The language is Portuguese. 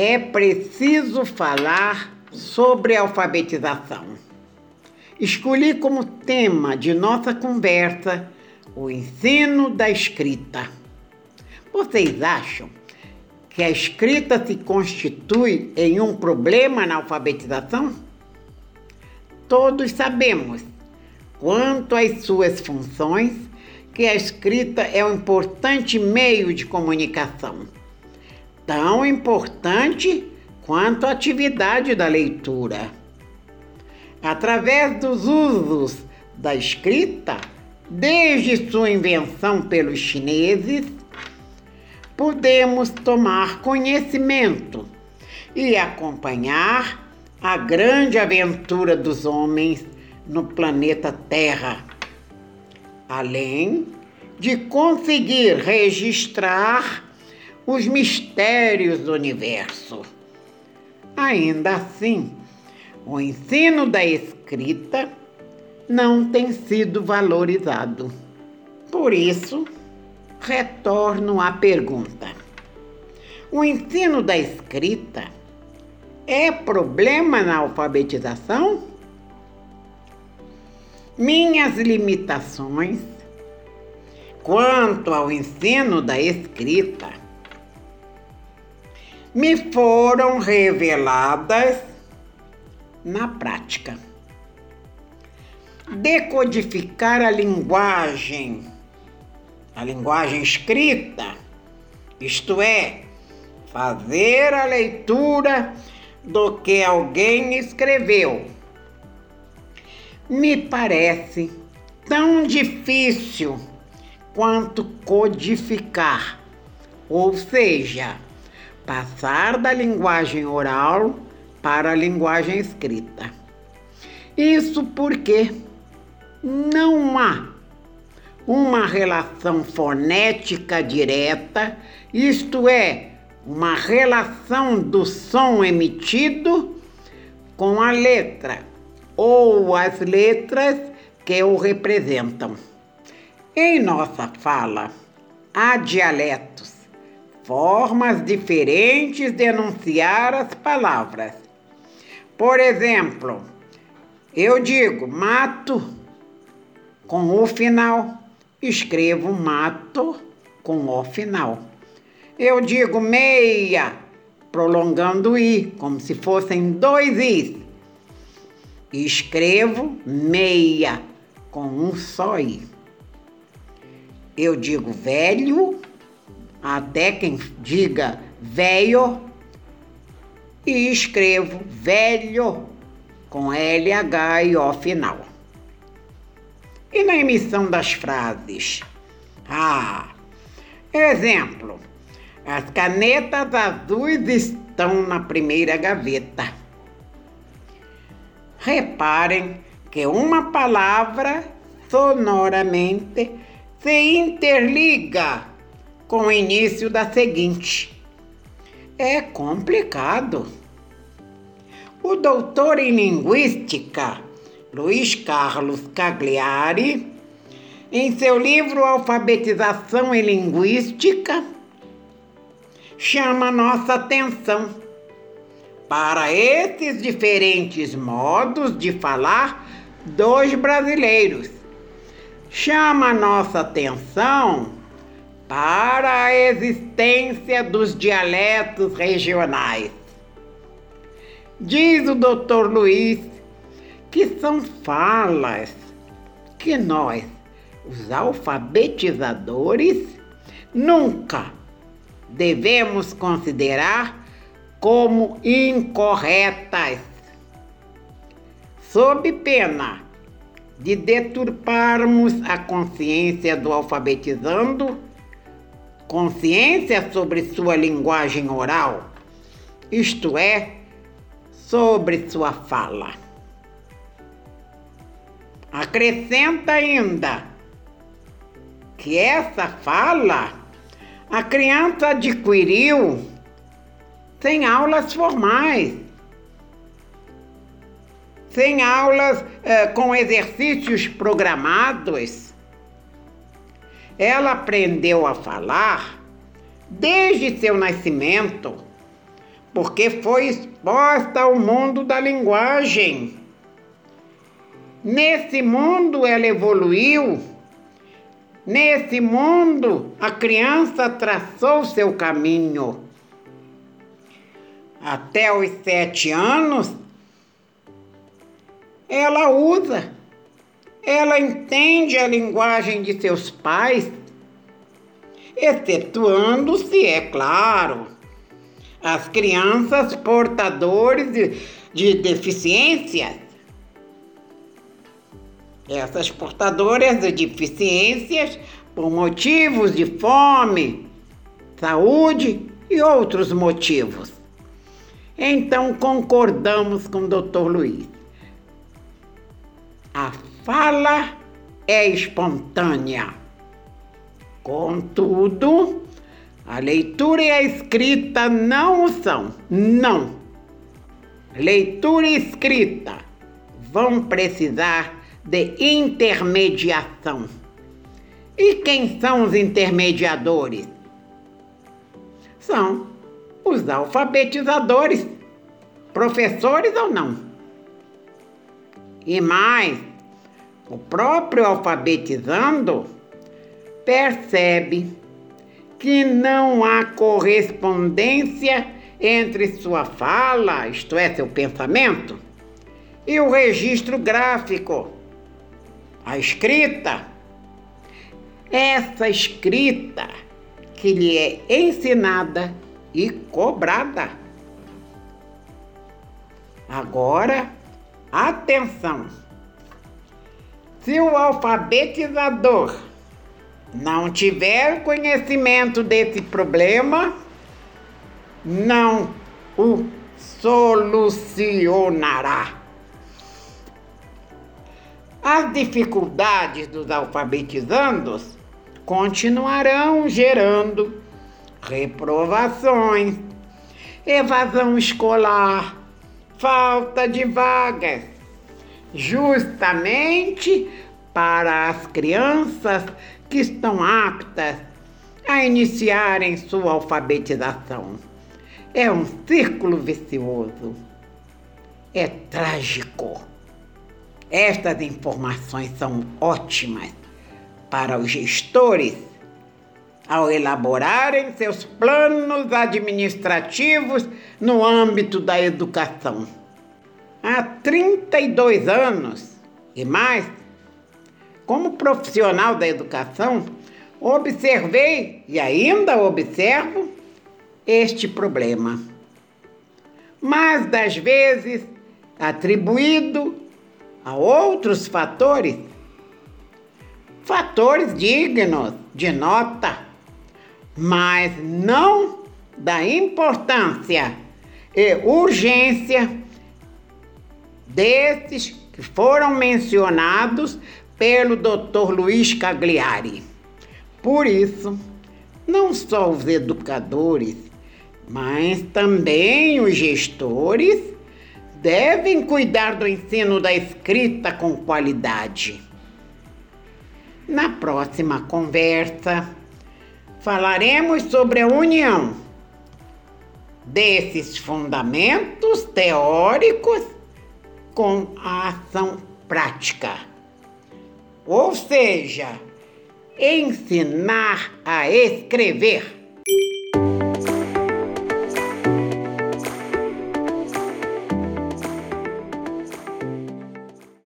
é preciso falar sobre alfabetização. Escolhi como tema de nossa conversa o ensino da escrita. Vocês acham que a escrita se constitui em um problema na alfabetização? Todos sabemos quanto às suas funções que a escrita é um importante meio de comunicação, tão importante quanto a atividade da leitura. Através dos usos da escrita, desde sua invenção pelos chineses, podemos tomar conhecimento e acompanhar a grande aventura dos homens no planeta Terra, além de conseguir registrar os mistérios do universo. Ainda assim, o ensino da escrita não tem sido valorizado. Por isso, retorno à pergunta: o ensino da escrita é problema na alfabetização? Minhas limitações quanto ao ensino da escrita me foram reveladas na prática. Decodificar a linguagem, a linguagem escrita, isto é, fazer a leitura do que alguém escreveu me parece tão difícil quanto codificar, ou seja, passar da linguagem oral para a linguagem escrita. Isso porque não há uma relação fonética direta, isto é, uma relação do som emitido com a letra ou as letras que o representam. Em nossa fala, há dialetos, formas diferentes de enunciar as palavras. Por exemplo, eu digo mato com o final, escrevo mato com o final. Eu digo meia, prolongando o i, como se fossem dois i's escrevo meia com um só i. Eu digo velho, até quem diga velho, e escrevo velho com LH e O final. E na emissão das frases? Ah, exemplo, as canetas azuis estão na primeira gaveta. Reparem que uma palavra sonoramente se interliga com o início da seguinte. É complicado. O doutor em linguística, Luiz Carlos Cagliari, em seu livro Alfabetização em Linguística, chama nossa atenção para esses diferentes modos de falar dos brasileiros. Chama nossa atenção para a existência dos dialetos regionais. Diz o doutor Luiz que são falas que nós, os alfabetizadores, nunca devemos considerar como incorretas, sob pena de deturparmos a consciência do alfabetizando, consciência sobre sua linguagem oral, isto é, sobre sua fala. Acrescenta ainda que essa fala a criança adquiriu sem aulas formais, sem aulas eh, com exercícios programados. Ela aprendeu a falar desde seu nascimento porque foi exposta ao mundo da linguagem. Nesse mundo ela evoluiu. Nesse mundo a criança traçou seu caminho. Até os sete anos, ela usa, ela entende a linguagem de seus pais, excetuando-se, é claro, as crianças portadores de, de deficiências. Essas portadoras de deficiências por motivos de fome, saúde e outros motivos. Então concordamos com o Dr. Luiz. A fala é espontânea. Contudo, a leitura e a escrita não o são. Não. Leitura e escrita vão precisar de intermediação. E quem são os intermediadores? São os alfabetizadores, professores ou não. E mais, o próprio alfabetizando percebe que não há correspondência entre sua fala, isto é, seu pensamento, e o registro gráfico, a escrita. Essa escrita que lhe é ensinada e cobrada. Agora, atenção! Se o alfabetizador não tiver conhecimento desse problema, não o solucionará. As dificuldades dos alfabetizandos continuarão gerando reprovações, evasão escolar, falta de vagas, justamente para as crianças que estão aptas a iniciarem sua alfabetização. É um círculo vicioso. É trágico. Estas informações são ótimas para os gestores ao elaborarem seus planos administrativos no âmbito da educação. Há 32 anos e mais, como profissional da educação, observei e ainda observo este problema. Mas das vezes atribuído a outros fatores, fatores dignos de nota mas não da importância e urgência desses que foram mencionados pelo Dr. Luiz Cagliari. Por isso, não só os educadores, mas também os gestores devem cuidar do ensino da escrita com qualidade. Na próxima conversa, falaremos sobre a união desses fundamentos teóricos com a ação prática. Ou seja, ensinar a escrever.